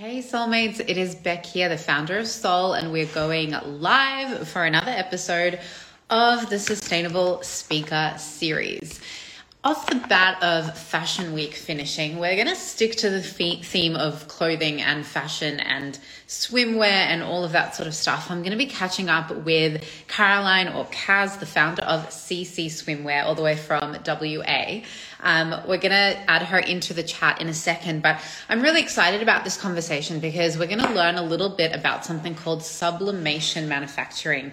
Hey, soulmates, it is Beck here, the founder of SoL, and we're going live for another episode of the Sustainable Speaker Series. Off the bat of Fashion Week finishing, we're going to stick to the theme of clothing and fashion and swimwear and all of that sort of stuff. I'm going to be catching up with Caroline or Caz, the founder of CEA CEA Swimwear, all the way from WA. Um, we're going to add her into the chat in a second, but I'm really excited about this conversation because we're going to learn a little bit about something called sublimation manufacturing.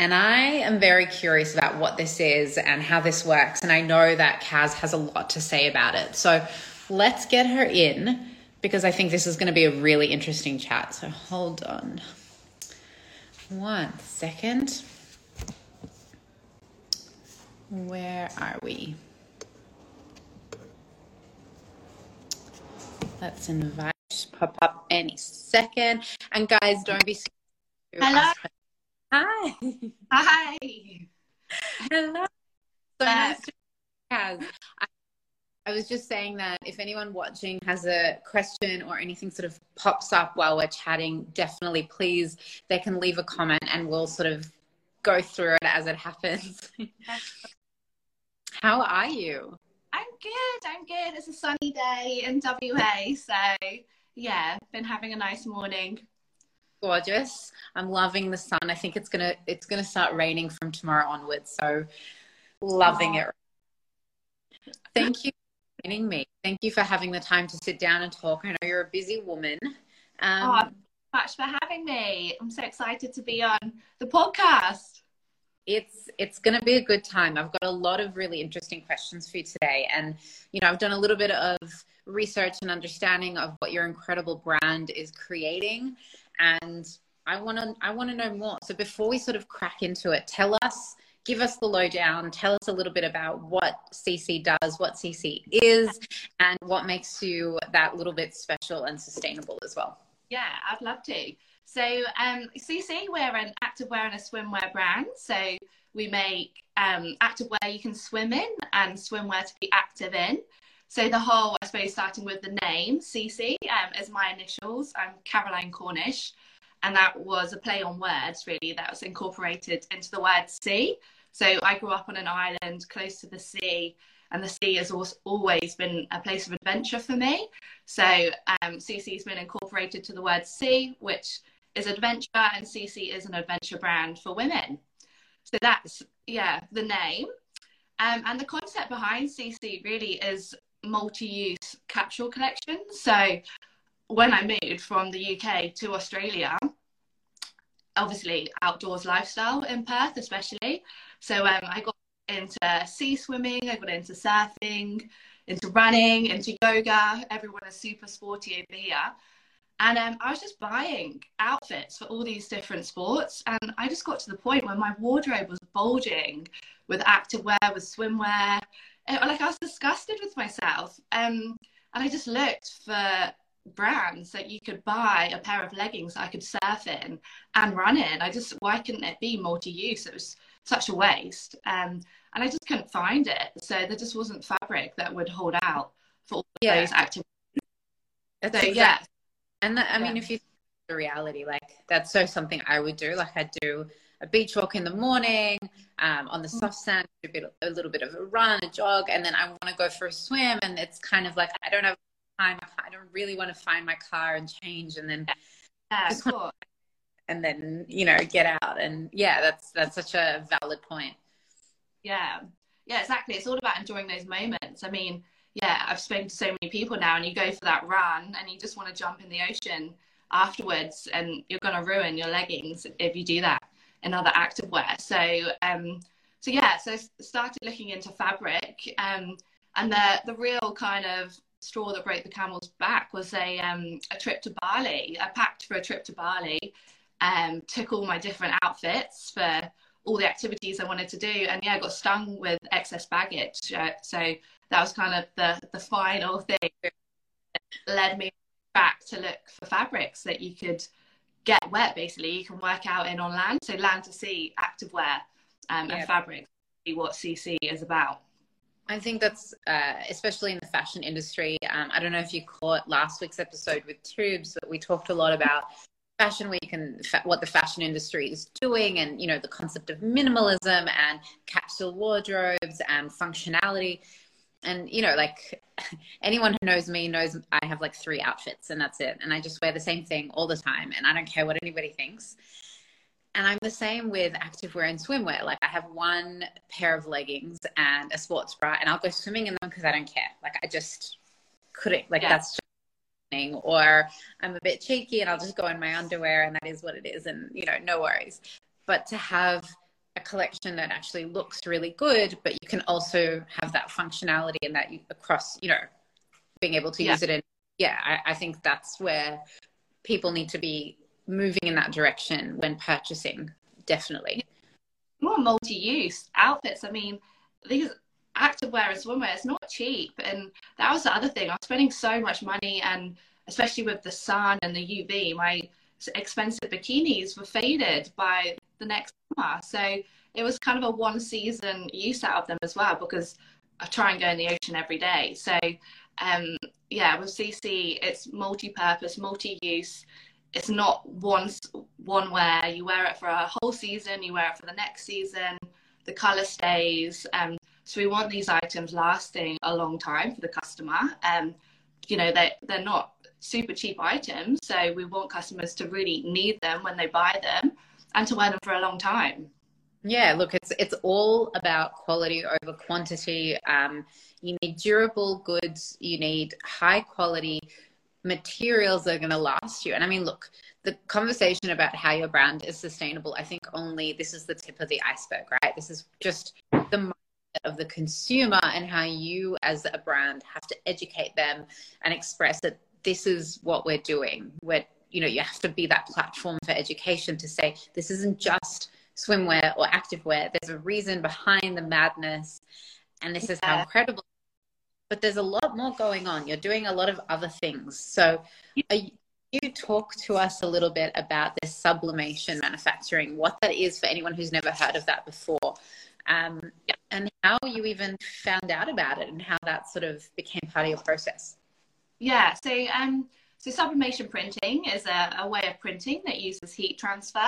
And I am very curious about what this is and how this works. And I know that Caz has a lot to say about it. So let's get her in because I think this is going to be a really interesting chat. So hold on one second. Where are we? Let's invite pop up any second. And guys, don't be scared. Hello. Hi. Hi. Hello. So nice to I, I was just saying that if anyone watching has a question or anything sort of pops up while we're chatting, definitely please, they can leave a comment and we'll sort of go through it as it happens. How are you? I'm good. I'm good. It's a sunny day in WA. So, yeah, been having a nice morning gorgeous. I'm loving the sun. I think it's gonna it's gonna start raining from tomorrow onwards. So loving it. Thank you for joining me. Thank you for having the time to sit down and talk. I know you're a busy woman. Um, oh, much for having me. I'm so excited to be on the podcast. It's it's going to be a good time. I've got a lot of really interesting questions for you today, and you know I've done a little bit of research and understanding of what your incredible brand is creating and I want to I want to know more. So before we sort of crack into it, tell us, give us the lowdown. Tell us a little bit about what CEA CEA does, what CEA CEA is, and what makes you that little bit special and sustainable as well. Yeah, I'd love to. So um, CEA CEA, we're an activewear and a swimwear brand. So we make um, activewear you can swim in and swimwear to be active in. So the whole, I suppose, starting with the name CEA CEA um, as my initials. I'm Caroline Cornish, and that was a play on words really that was incorporated into the word sea. So I grew up on an island close to the sea, and the sea has always been a place of adventure for me. So um, CEA CEA has been incorporated to the word sea, which is adventure, and CEA CEA is an adventure brand for women. So that's yeah the name. Um, and the concept behind CEA CEA really is multi-use capsule collection. So when I moved from the UK to Australia, obviously outdoors lifestyle in Perth, especially. So um, I got into sea swimming, I got into surfing, into running, into yoga. Everyone is super sporty over here. And um, I was just buying outfits for all these different sports. And I just got to the point where my wardrobe was bulging with activewear, with swimwear, like I was disgusted with myself. Um, and I just looked for brands that you could buy a pair of leggings I could surf in and run in. I just, why couldn't it be multi-use? It was such a waste. Um, and I just couldn't find it. So there just wasn't fabric that would hold out for all yeah. those activities. That's so, exactly. yeah. And that, I mean, if you the reality, like that's so something I would do. Like I do a beach walk in the morning, um, on the mm. soft sand, a, bit, a little bit of a run, a jog, and then I want to go for a swim. And it's kind of like I don't have time. I don't really want to find my car and change, and then yeah, cool. and then you know get out. And yeah, that's that's such a valid point. Yeah, yeah, exactly. It's all about enjoying those moments. I mean, yeah, I've spoken to so many people now, and you go for that run, and you just want to jump in the ocean afterwards, and you're going to ruin your leggings if you do that in other activewear. So um, so yeah, so started looking into fabric, um, and the the real kind of straw that broke the camel's back was a um, a trip to Bali. I packed for a trip to Bali, um, took all my different outfits for all the activities I wanted to do, and yeah, I got stung with excess baggage. Uh, so that was kind of the the final thing that led me back to look for fabrics that you could get wet basically you can work out in on land so land to sea active wear um, yeah. and fabric what CEA CEA is about I think that's uh, especially in the fashion industry. Um, I don't know if you caught last week's episode with Tubes, but we talked a lot about fashion week and fa- what the fashion industry is doing, and you know the concept of minimalism and capsule wardrobes and functionality. And you know, like anyone who knows me knows I have like three outfits, and that's it. And I just wear the same thing all the time, and I don't care what anybody thinks. And I'm the same with activewear and swimwear. Like I have one pair of leggings and a sports bra, and I'll go swimming in them because I don't care. Like I just couldn't. Like yeah. that's just or I'm a bit cheeky and I'll just go in my underwear and that is what it is, and you know, no worries. But to have a collection that actually looks really good, but you can also have that functionality and that you, across, you know, being able to yeah. use it in. Yeah, I, I think that's where people need to be moving in that direction when purchasing, definitely. More multi use outfits. I mean, these activewear and swimwear is not cheap. And that was the other thing. I was spending so much money, and especially with the sun and the UV, my expensive bikinis were faded by the next summer. So it was kind of a one season use out of them as well because I try and go in the ocean every day. So um, yeah, with CEA CEA, it's multi purpose, multi use it's not one one wear. You wear it for a whole season. You wear it for the next season. The color stays. Um, so we want these items lasting a long time for the customer. Um, you know, they they're not super cheap items, so we want customers to really need them when they buy them and to wear them for a long time. Yeah, look, it's it's all about quality over quantity. Um, you need durable goods. You need high quality materials that are going to last you. And I mean, look, the conversation about how your brand is sustainable, I think only this is the tip of the iceberg, right? This is just the of the consumer and how you as a brand have to educate them and express that this is what we're doing. We're, you know, you have to be that platform for education to say this isn't just swimwear or activewear. There's a reason behind the madness. And this yeah. is how incredible but there's a lot more going on. You're doing a lot of other things. So, you talk to us a little bit about this sublimation manufacturing, what that is for anyone who's never heard of that before, um, and how you even found out about it and how that sort of became part of your process? Yeah, so um, so sublimation printing is a, a way of printing that uses heat transfer.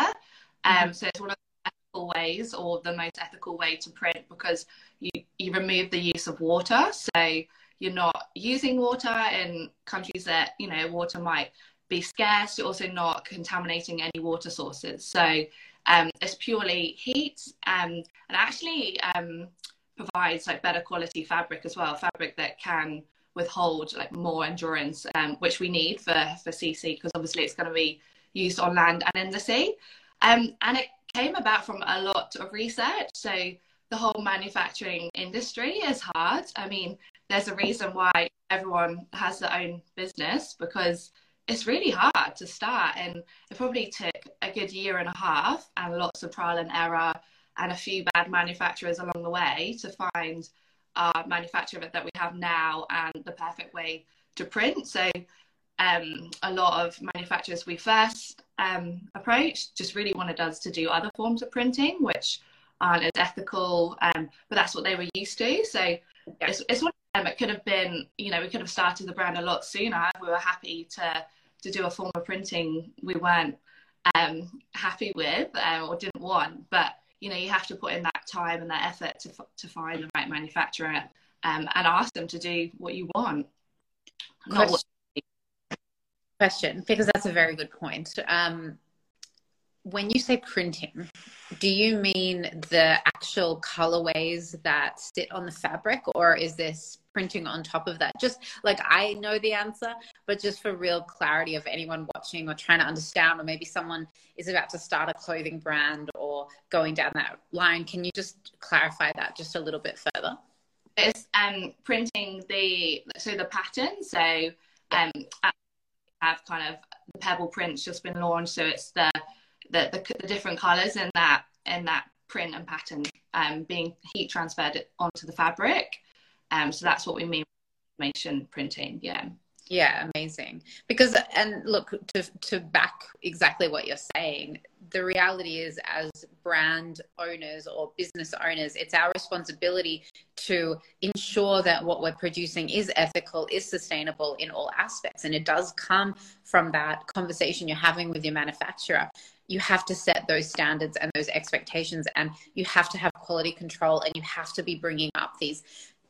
Um, mm-hmm. So it's one of the ethical ways, or the most ethical way to print, because you, you remove the use of water. So you're not using water in countries that, you know, water might be scarce. You're also not contaminating any water sources. So um, it's purely heat um, and actually um, provides like better quality fabric as well, fabric that can withhold like more endurance, um, which we need for, for CEA CEA because obviously it's going to be used on land and in the sea. Um, and it came about from a lot of research. So the whole manufacturing industry is hard. I mean, there's a reason why everyone has their own business because it's really hard to start and it probably took a good year and a half and lots of trial and error and a few bad manufacturers along the way to find our manufacturer that we have now and the perfect way to print so um, a lot of manufacturers we first um, approached just really wanted us to do other forms of printing which aren't as ethical, um, but that's what they were used to. So yeah. it's, it's one of them. It could have been, you know, we could have started the brand a lot sooner. We were happy to to do a form of printing we weren't um, happy with um, or didn't want, but you know, you have to put in that time and that effort to to find the right manufacturer um, and ask them to do what you want. Question. What- Question, because that's a very good point. Um, when you say printing, do you mean the actual colorways that sit on the fabric, or is this printing on top of that? Just like I know the answer, but just for real clarity of anyone watching or trying to understand, or maybe someone is about to start a clothing brand or going down that line, can you just clarify that just a little bit further? It's um, printing the so the pattern. So um, I have kind of the pebble prints just been launched, so it's the the, the, the different colors in that in that print and pattern um, being heat transferred onto the fabric. Um, so that's what we mean sublimation printing. Yeah. Yeah, amazing. Because and look to to back exactly what you're saying, the reality is as brand owners or business owners, it's our responsibility to ensure that what we're producing is ethical, is sustainable in all aspects. And it does come from that conversation you're having with your manufacturer. You have to set those standards and those expectations, and you have to have quality control, and you have to be bringing up these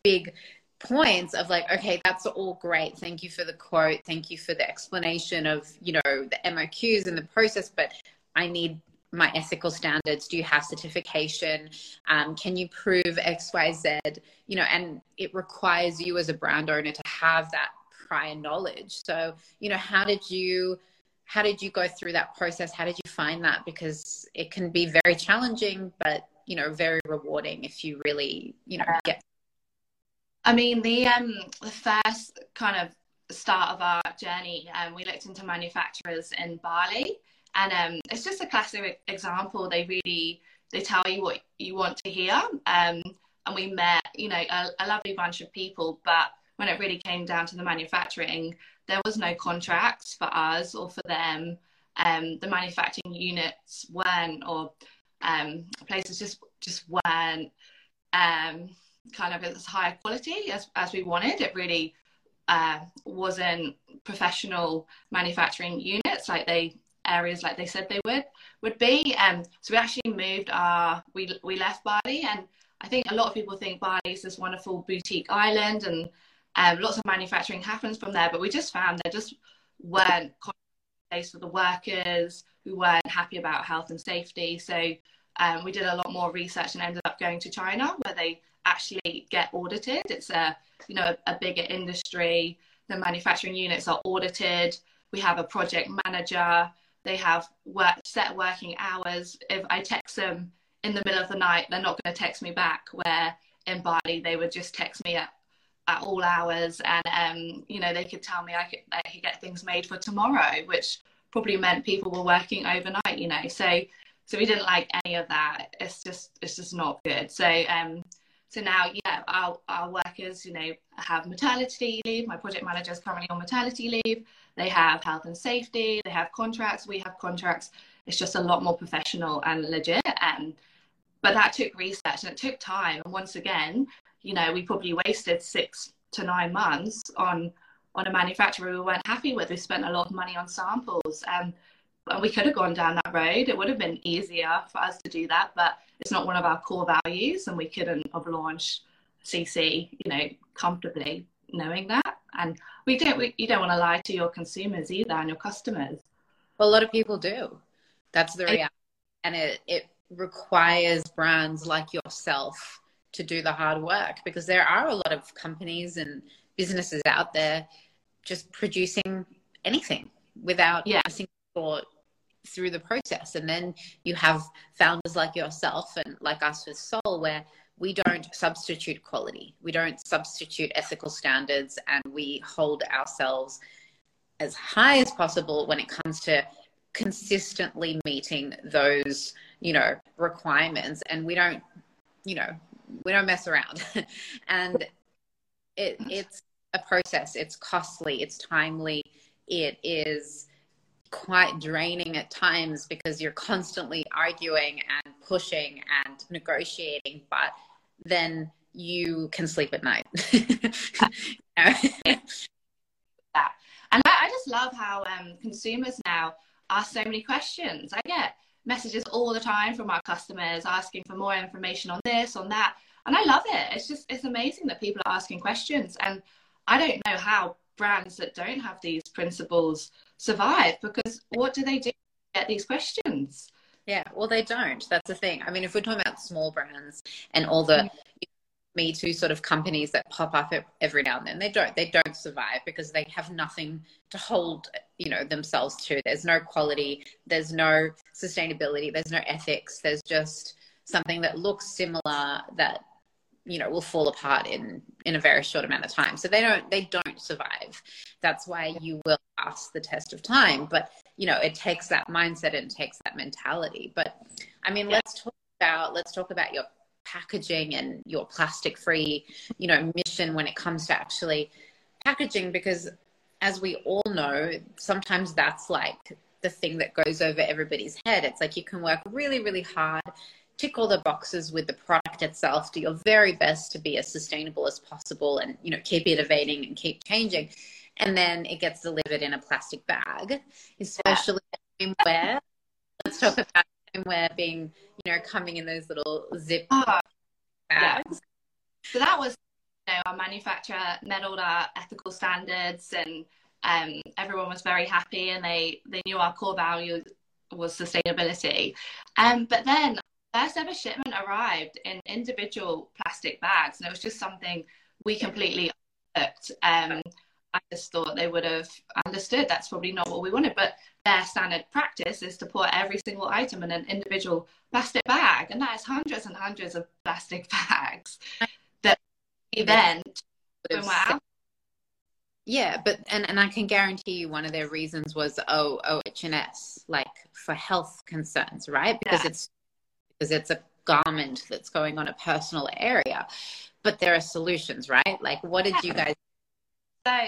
big points of like okay that's all great. Thank you for the quote. Thank you for the explanation of you know the moqs and the process but i need my ethical standards. Do you have certification? Um, can you prove xyz you know and it requires you as a brand owner to have that prior knowledge. So you know how did you how did you go through that process? How did you find that? Because it can be very challenging but you know very rewarding if you really you know get I mean, the um, the first kind of start of our journey, um, we looked into manufacturers in Bali, and um, it's just a classic example. They really they tell you what you want to hear, um, and we met, you know, a, a lovely bunch of people. But when it really came down to the manufacturing, there was no contracts for us or for them. Um, the manufacturing units weren't, or um, places just just weren't. Um, kind of as high quality as, as we wanted. It really uh, wasn't professional manufacturing units like they areas like they said they would would be. Um, so we actually moved our we we left Bali, and I think a lot of people think Bali is this wonderful boutique island, and um, lots of manufacturing happens from there. But we just found there just weren't place for the workers who weren't happy about health and safety. So um, we did a lot more research and ended up going to China, where they actually get audited. It's a you know a, bigger industry. The manufacturing units are audited. We have a project manager. They have work, set working hours. If I text them in the middle of the night, they're not going to text me back. Where in Bali, they would just text me at, at all hours, and um, you know they could tell me I could, I could get things made for tomorrow, which probably meant people were working overnight. You know, so so we didn't like any of that. It's just it's just not good. So um, so now, yeah, our, our workers, you know, have maternity leave. My project manager is currently on maternity leave. They have health and safety. They have contracts. We have contracts. It's just a lot more professional and legit. And but that took research and it took time. And once again, you know, we probably wasted six to nine months on on a manufacturer we weren't happy with. We spent a lot of money on samples. Um, and we could have gone down that road. It would have been easier for us to do that, but it's not one of our core values, and we couldn't have launched CEA CEA, you know, comfortably knowing that. And we don't, we, you don't want to lie to your consumers either and your customers. Well, a lot of people do. That's the reality, and it it requires brands like yourself to do the hard work because there are a lot of companies and businesses out there just producing anything without yeah. a single thought through the process. And then you have founders like yourself and like us with SoL, where we don't substitute quality, we don't substitute ethical standards, and we hold ourselves as high as possible when it comes to consistently meeting those you know requirements. And we don't you know we don't mess around. And it it's a process. It's costly. It's timely. It is quite draining at times because you're constantly arguing and pushing and negotiating, but then you can sleep at night. And I, I, just love how um, consumers now ask so many questions. I get messages all the time from our customers asking for more information on this, on that. And I love it. It's just, it's amazing that people are asking questions. And I don't know how brands that don't have these principles survive because what do they do get these questions? Yeah, well, they don't. That's the thing. I mean, if we're talking about small brands and all the me too sort of companies that pop up every now and then, they don't. They don't survive because they have nothing to hold, you know, themselves to. There's no quality. There's no sustainability. There's no ethics. There's just something that looks similar that you know will fall apart in in a very short amount of time. So they don't they don't survive. That's why you will pass the test of time. But you know it takes that mindset and takes that mentality. But i mean yeah. let's talk about let's talk about your packaging and your plastic free you know mission when it comes to actually packaging. Because as we all know, sometimes that's like the thing that goes over everybody's head. It's like you can work really, really hard, tick all the boxes with the product itself, do your very best to be as sustainable as possible and, you know, keep innovating and keep changing. And then it gets delivered in a plastic bag, especially yeah. swimwear. Let's talk about swimwear being, you know, coming in those little zip oh, bags. Yeah. So that was, you know, our manufacturer met all our ethical standards and um, everyone was very happy and they, they knew our core value was sustainability. Um, but then first ever shipment arrived in individual plastic bags and it was just something we completely looked. Um, I just thought they would have understood that's probably not what we wanted, but their standard practice is to put every single item in an individual plastic bag, and that is hundreds and hundreds of plastic bags that then yeah, but and, and I can guarantee you one of their reasons was oh oh H and S like for health concerns, right? Because yeah. it's because it's a garment that's going on a personal area. But there are solutions, right? Like what did you guys So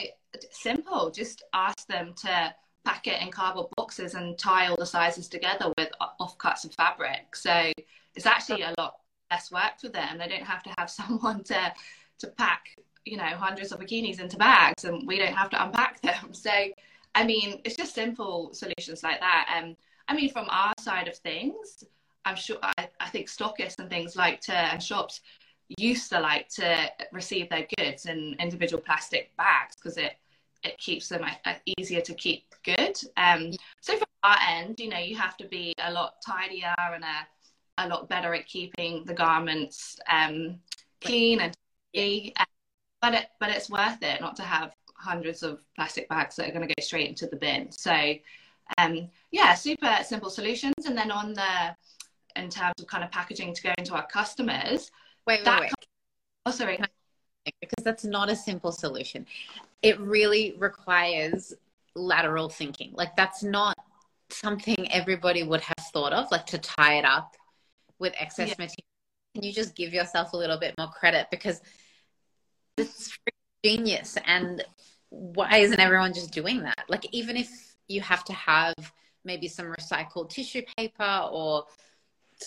simple, just ask them to pack it in cardboard boxes and tie all the sizes together with offcuts of fabric. So it's actually a lot less work for them. They don't have to have someone to to pack you know hundreds of bikinis into bags and we don't have to unpack them so i mean it's just simple solutions like that and um, i mean from our side of things i'm sure i, I think stockists and things like to and shops used to like to receive their goods in individual plastic bags because it it keeps them uh, easier to keep good um so from our end you know you have to be a lot tidier and a, a lot better at keeping the garments um clean and but it but it's worth it not to have hundreds of plastic bags that are going to go straight into the bin. So um, yeah, super simple solutions. And then on the in terms of kind of packaging to go into our customers. Wait, wait, wait. oh, sorry. Because that's not a simple solution. It really requires lateral thinking. Like that's not something everybody would have thought of, like to tie it up with excess yeah. material. Can you just give yourself a little bit more credit? Because it's genius. And why isn't everyone just doing that? Like, even if you have to have maybe some recycled tissue paper or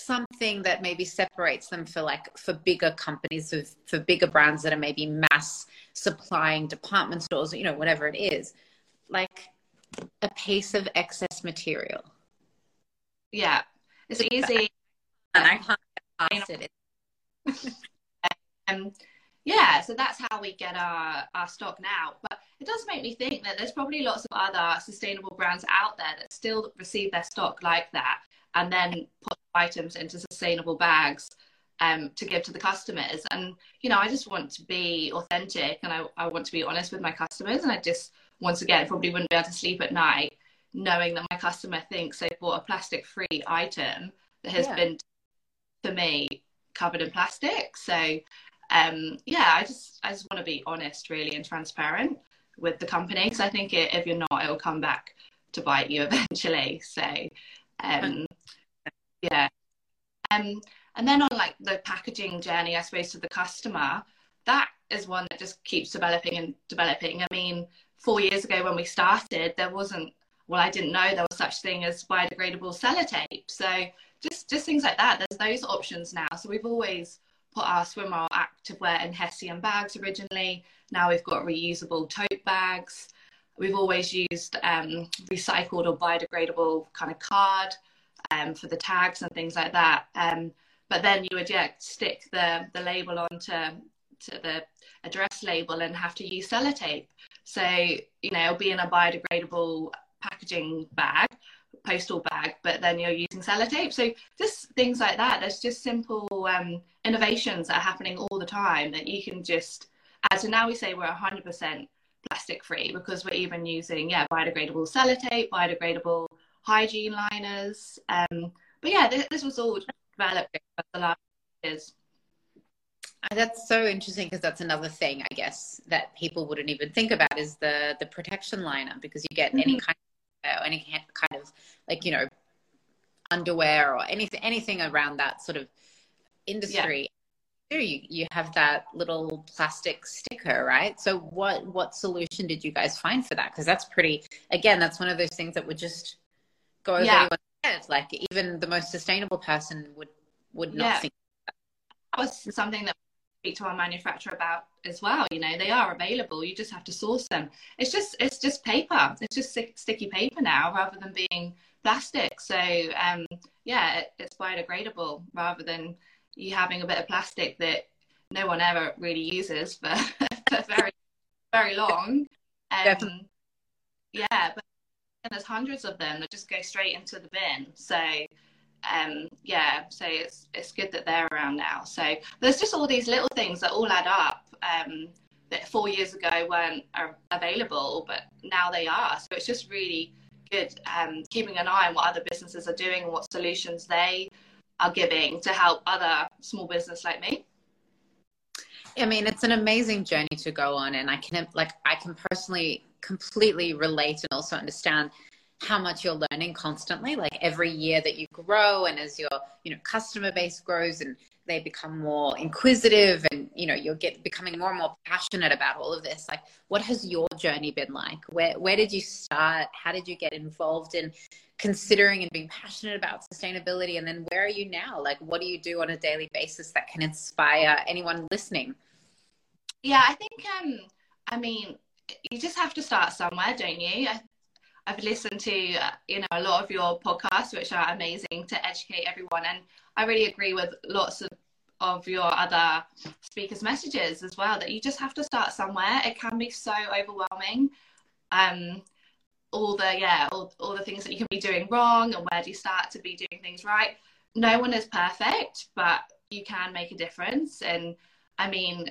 something that maybe separates them for like for bigger companies for, for bigger brands that are maybe mass supplying department stores you know whatever it is like a piece of excess material. Yeah. It's easy. And i can't get past it. Um, yeah, so that's how we get our, our stock now. But it does make me think that there's probably lots of other sustainable brands out there that still receive their stock like that and then put items into sustainable bags um, to give to the customers. And, you know, I just want to be authentic and I, I want to be honest with my customers. And I just, once again, probably wouldn't be able to sleep at night knowing that my customer thinks they bought a plastic free item that has yeah. been, for me, covered in plastic. So, um, yeah, I just I just want to be honest, really, and transparent with the company because I think it, if you're not, it will come back to bite you eventually. So, um, yeah, um, and then on like the packaging journey, I suppose to the customer, that is one that just keeps developing and developing. I mean, four years ago when we started, there wasn't well, I didn't know there was such thing as biodegradable sellotape. So just just things like that. There's those options now. So we've always put our swimwear activewear and Hessian bags originally. Now we've got reusable tote bags. We've always used um, recycled or biodegradable kind of card um, for the tags and things like that. Um, but then you would yeah, stick the, the label onto to the address label and have to use sellotape. So, you know, it'll be in a biodegradable packaging bag, postal bag, but then you're using sellotape. So just things like that. There's just simple um, innovations that are happening all the time that you can just add. So now we say we're 100% plastic free because we're even using yeah biodegradable sellotape, biodegradable hygiene liners. Um, but yeah, this, this was all developed the last years. That's so interesting because that's another thing I guess that people wouldn't even think about is the the protection liner because you get mm-hmm. any kind of any kind of like you know underwear or anything anything around that sort of industry do. You, you have that little plastic sticker, right? So what what solution did you guys find for that? Because that's pretty. Again, that's one of those things that would just go over yeah. anyone's head. Like even the most sustainable person would would not yeah. think. That. that was something that we speak to our manufacturer about as well. You know, they are available. You just have to source them. It's just it's just paper. It's just sticky paper now, rather than being plastic. So um, yeah, it, it's biodegradable rather than you having a bit of plastic that no one ever really uses for, for very very long. Um, yeah, but there's hundreds of them that just go straight into the bin. So um, yeah, so it's it's good that they're around now. So there's just all these little things that all add up um, that four years ago weren't available, but now they are. So it's just really good um, keeping an eye on what other businesses are doing and what solutions they are giving to help other small business like me. I mean, it's an amazing journey to go on, and I can like I can personally completely relate and also understand how much you're learning constantly. Like every year that you grow and as your you know customer base grows and they become more inquisitive and you know you're get becoming more and more passionate about all of this like what has your journey been like? Where where did you start? How did you get involved in considering and being passionate about sustainability and then where are you now like what do you do on a daily basis that can inspire anyone listening yeah i think um i mean you just have to start somewhere don't you I, I've listened to uh, you know a lot of your podcasts, which are amazing to educate everyone, and I really agree with lots of of your other speakers' messages as well. That you just have to start somewhere. It can be so overwhelming. Um, all the yeah, all, all the things that you can be doing wrong, and where do you start to be doing things right? No one is perfect, but you can make a difference. And I mean,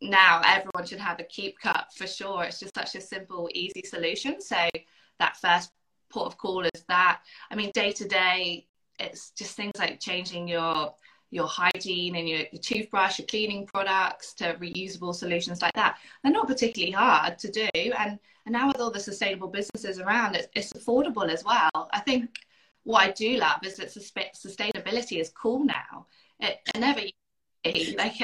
now everyone should have a keep cup for sure. It's just such a simple, easy solution. So that first port of call is that. I mean, day to day, it's just things like changing your your hygiene and your, your, toothbrush, your cleaning products to reusable solutions like that. They're not particularly hard to do, and and now with all the sustainable businesses around, it's, it's affordable as well. I think what I do love is that sustainability is cool now. It, it never like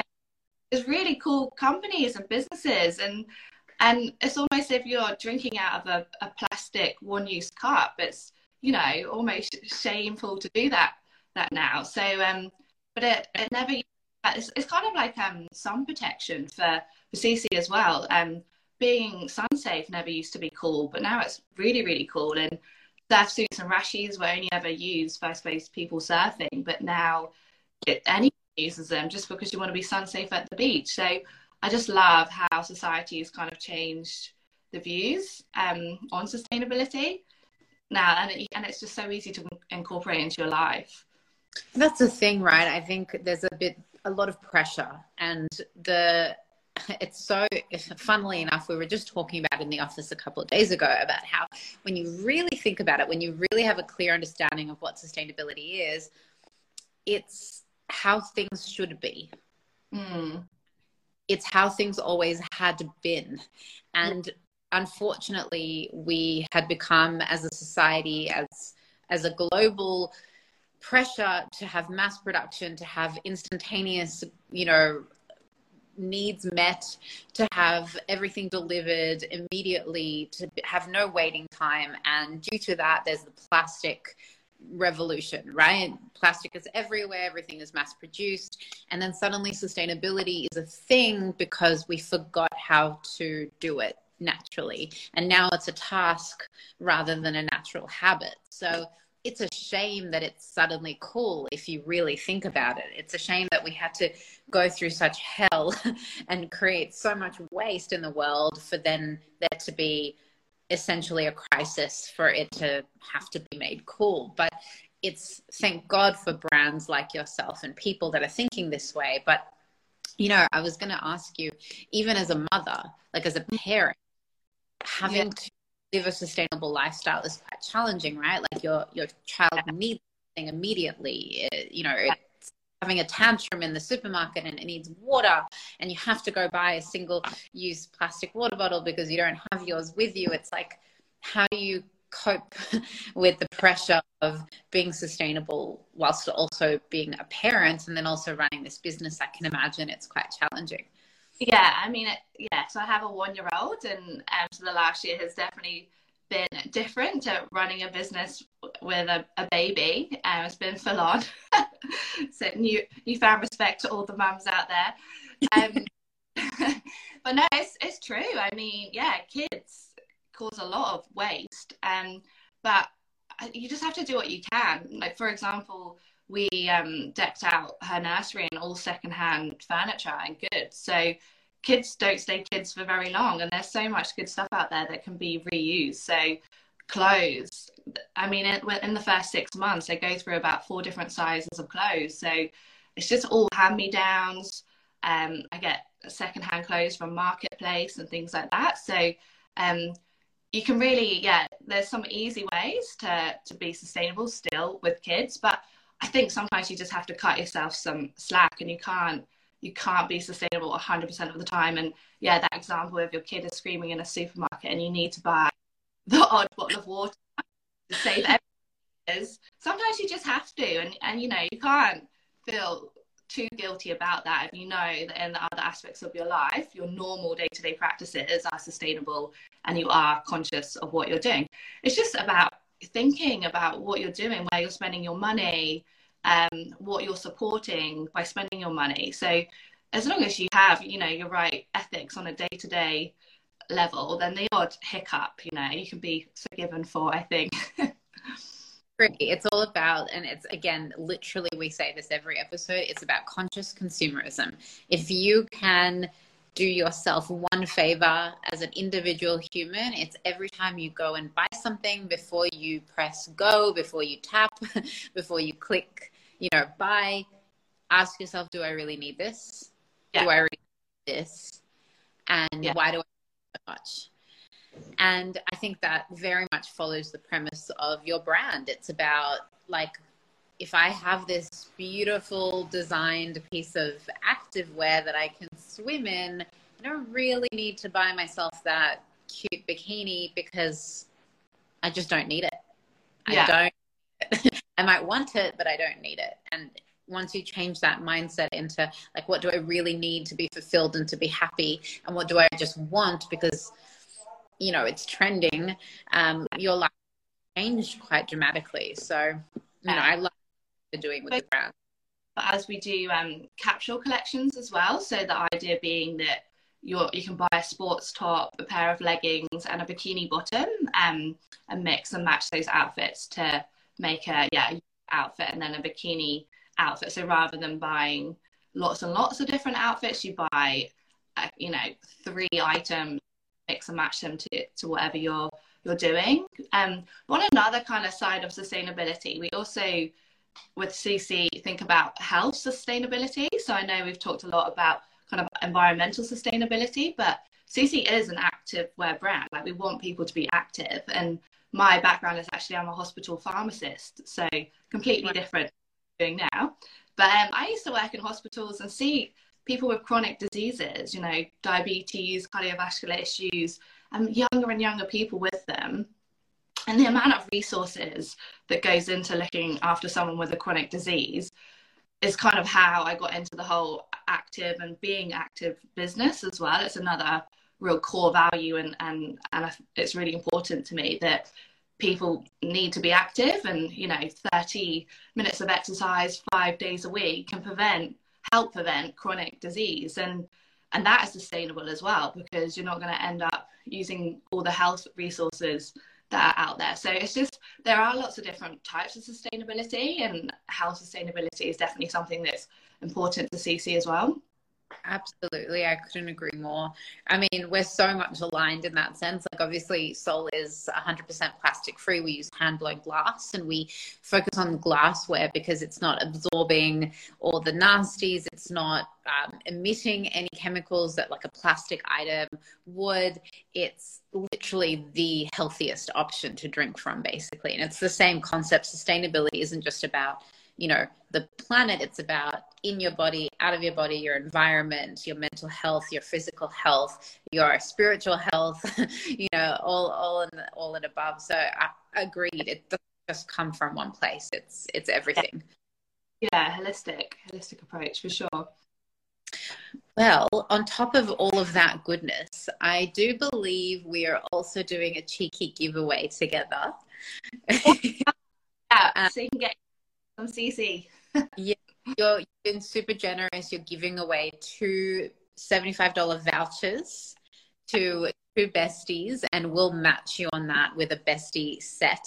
there's really cool companies and businesses and and it's almost if you're drinking out of a, a plastic one-use cup it's you know almost shameful to do that that now so um but it, it never it's, it's kind of like um sun protection for for CEA CEA as well. Um being sun safe never used to be cool but now it's really really cool. And surf suits and rashies were only ever used for I people surfing but now it, anyone uses them just because you want to be sun safe at the beach. So I just love how society has kind of changed the views um, on sustainability. Now, and, it, and it's just so easy to incorporate into your life. That's the thing, right? I think there's a bit, a lot of pressure, and the it's so funnily enough we were just talking about in the office a couple of days ago about how when you really think about it when you really have a clear understanding of what sustainability is it's how things should be mm it's how things always had been. And unfortunately, we had become as a society, as as a global pressure to have mass production, to have instantaneous, you know, needs met, to have everything delivered immediately, to have no waiting time. And due to that, there's the plastic revolution, right? Plastic is everywhere, everything is mass produced. And then suddenly sustainability is a thing because we forgot how to do it naturally. And now it's a task rather than a natural habit. So it's a shame that it's suddenly cool if you really think about it. It's a shame that we had to go through such hell and create so much waste in the world for then there to be essentially a crisis for it to have to be made cool. But it's thank God for brands like yourself and people that are thinking this way. But you know, I was going to ask you, even as a mother, like as a parent, having yeah. to live a sustainable lifestyle is quite challenging, right? Like your your child needs something immediately. It, you know, having a tantrum in the supermarket and it needs water and you have to go buy a single use plastic water bottle because you don't have yours with you it's like how do you cope with the pressure of being sustainable whilst also being a parent and then also running this business? I can imagine it's quite challenging. Yeah, I mean, it, yeah. So I have a one-year-old, and um, so the last year has definitely been different to running a business with a, a baby. Um, it's been full on. so new newfound respect to all the mums out there. Um, but no, it's it's true. I mean, yeah, kids cause a lot of waste, um, but you just have to do what you can. Like for example, we um, decked out her nursery in all secondhand furniture and goods. So kids don't stay kids for very long, and there's so much good stuff out there that can be reused. So clothes. I mean, in the first six months, they go through about four different sizes of clothes. So it's just all hand me downs. Um, I get secondhand clothes from marketplace and things like that. So um, you can really, yeah, there's some easy ways to to be sustainable still with kids, but I think sometimes you just have to cut yourself some slack, and you can't you can't be sustainable 100% of the time. And yeah, that example of your kid is screaming in a supermarket, and you need to buy the odd bottle of water to save everything. Sometimes you just have to, and and you know you can't feel too guilty about that if you know that in the other aspects of your life, your normal day to day practices are sustainable and you are conscious of what you're doing. It's just about thinking about what you're doing, where you're spending your money, um, what you're supporting by spending your money. So as long as you have, you know, your right ethics on a day to day level, then the odd hiccup, you know, you can be forgiven for, I think. It's all about, and it's again, literally, we say this every episode, it's about conscious consumerism. If you can do yourself one favor as an individual human, it's every time you go and buy something before you press go, before you tap, before you click, you know, buy, ask yourself, do I really need this? Yeah. Do I really need this? And yeah. why do I need so much? And I think that very much follows the premise of your brand. It's about like, if I have this beautiful designed piece of activewear that I can swim in, I don't really need to buy myself that cute bikini because I just don't need it. Yeah. I don't. I might want it, but I don't need it. And once you change that mindset into like, what do I really need to be fulfilled and to be happy? And what do I just want because you know it's trending um, your life changed quite dramatically so you know i love doing with the brand as we do um, capsule collections as well so the idea being that you you can buy a sports top a pair of leggings and a bikini bottom um, and mix and match those outfits to make a yeah outfit and then a bikini outfit so rather than buying lots and lots of different outfits you buy uh, you know three items mix and match them to, to whatever you're you're doing. Um, on another kind of side of sustainability, we also with CEA CEA think about health sustainability. So I know we've talked a lot about kind of environmental sustainability, but CEA CEA is an active wear brand. Like we want people to be active. And my background is actually I'm a hospital pharmacist, so completely different doing now. But um, I used to work in hospitals and see people with chronic diseases, you know, diabetes, cardiovascular issues, and younger and younger people with them. And the amount of resources that goes into looking after someone with a chronic disease is kind of how I got into the whole active and being active business as well. It's another real core value, and and and it's really important to me that people need to be active. And you know, thirty minutes of exercise five days a week can prevent help prevent chronic disease and and that is sustainable as well because you're not going to end up using all the health resources that are out there. So it's just there are lots of different types of sustainability and health sustainability is definitely something that's important to CEA CEA as well Absolutely, I couldn't agree more. I mean, we're so much aligned in that sense. Like, obviously, SoL is 100% plastic free. We use hand blown glass and we focus on glassware because it's not absorbing all the nasties, it's not um, emitting any chemicals that, like, a plastic item would. It's literally the healthiest option to drink from, basically. And it's the same concept. Sustainability isn't just about you know the planet it's about in your body out of your body your environment your mental health your physical health your spiritual health you know all all in all and above so I, agreed. It doesn't just come from one place. It's it's everything. Yeah, holistic, holistic approach for sure. Well, on top of all of that goodness, I do believe we are also doing a cheeky giveaway together. yeah, so you can get some CEA CEA. yeah, you're, you've been super generous. You're giving away two $75 vouchers to two besties, and we'll match you on that with a bestie set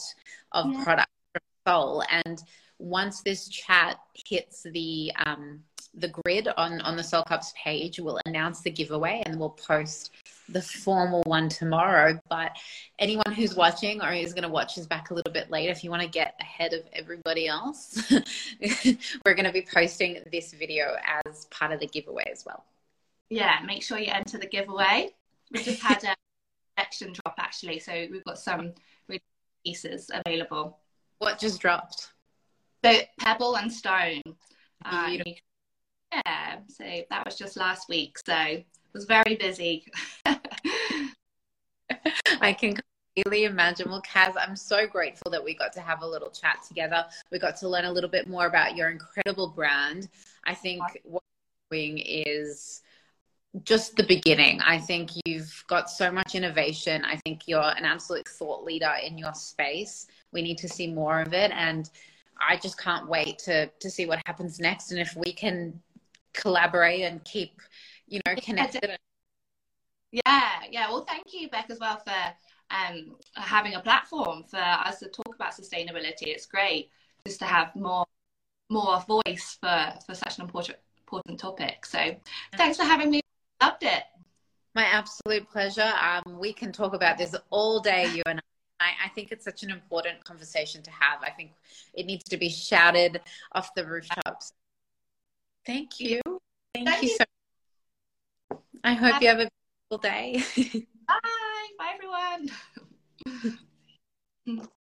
of yeah. products from SoL. And once this chat hits the um, the grid on on the SoL Cups page, we'll announce the giveaway and we'll post the formal one tomorrow. But anyone who's watching or is going to watch us back a little bit later, if you want to get ahead of everybody else, we're going to be posting this video as part of the giveaway as well. Yeah, make sure you enter the giveaway. We just had a collection drop actually, so we've got some pieces available. What just dropped? So Pebble and Stone. Uh, yeah, so that was just last week. So was very busy. I can completely imagine. Well, Caz, I'm so grateful that we got to have a little chat together. We got to learn a little bit more about your incredible brand. I think what you're doing is just the beginning. I think you've got so much innovation. I think you're an absolute thought leader in your space. We need to see more of it. And I just can't wait to to see what happens next. And if we can collaborate and keep, you know, connected. Yeah, yeah. Well, thank you, Beck, as well for um, having a platform for us to talk about sustainability. It's great just to have more more voice for for such an important important topic. So, thanks for having me Loved it. My absolute pleasure. Um, we can talk about this all day, you and I. I think it's such an important conversation to have. I think it needs to be shouted off the rooftops. Thank you. Thank, Thank you, you so much. I hope Bye. you have a beautiful day. Bye. Bye, everyone.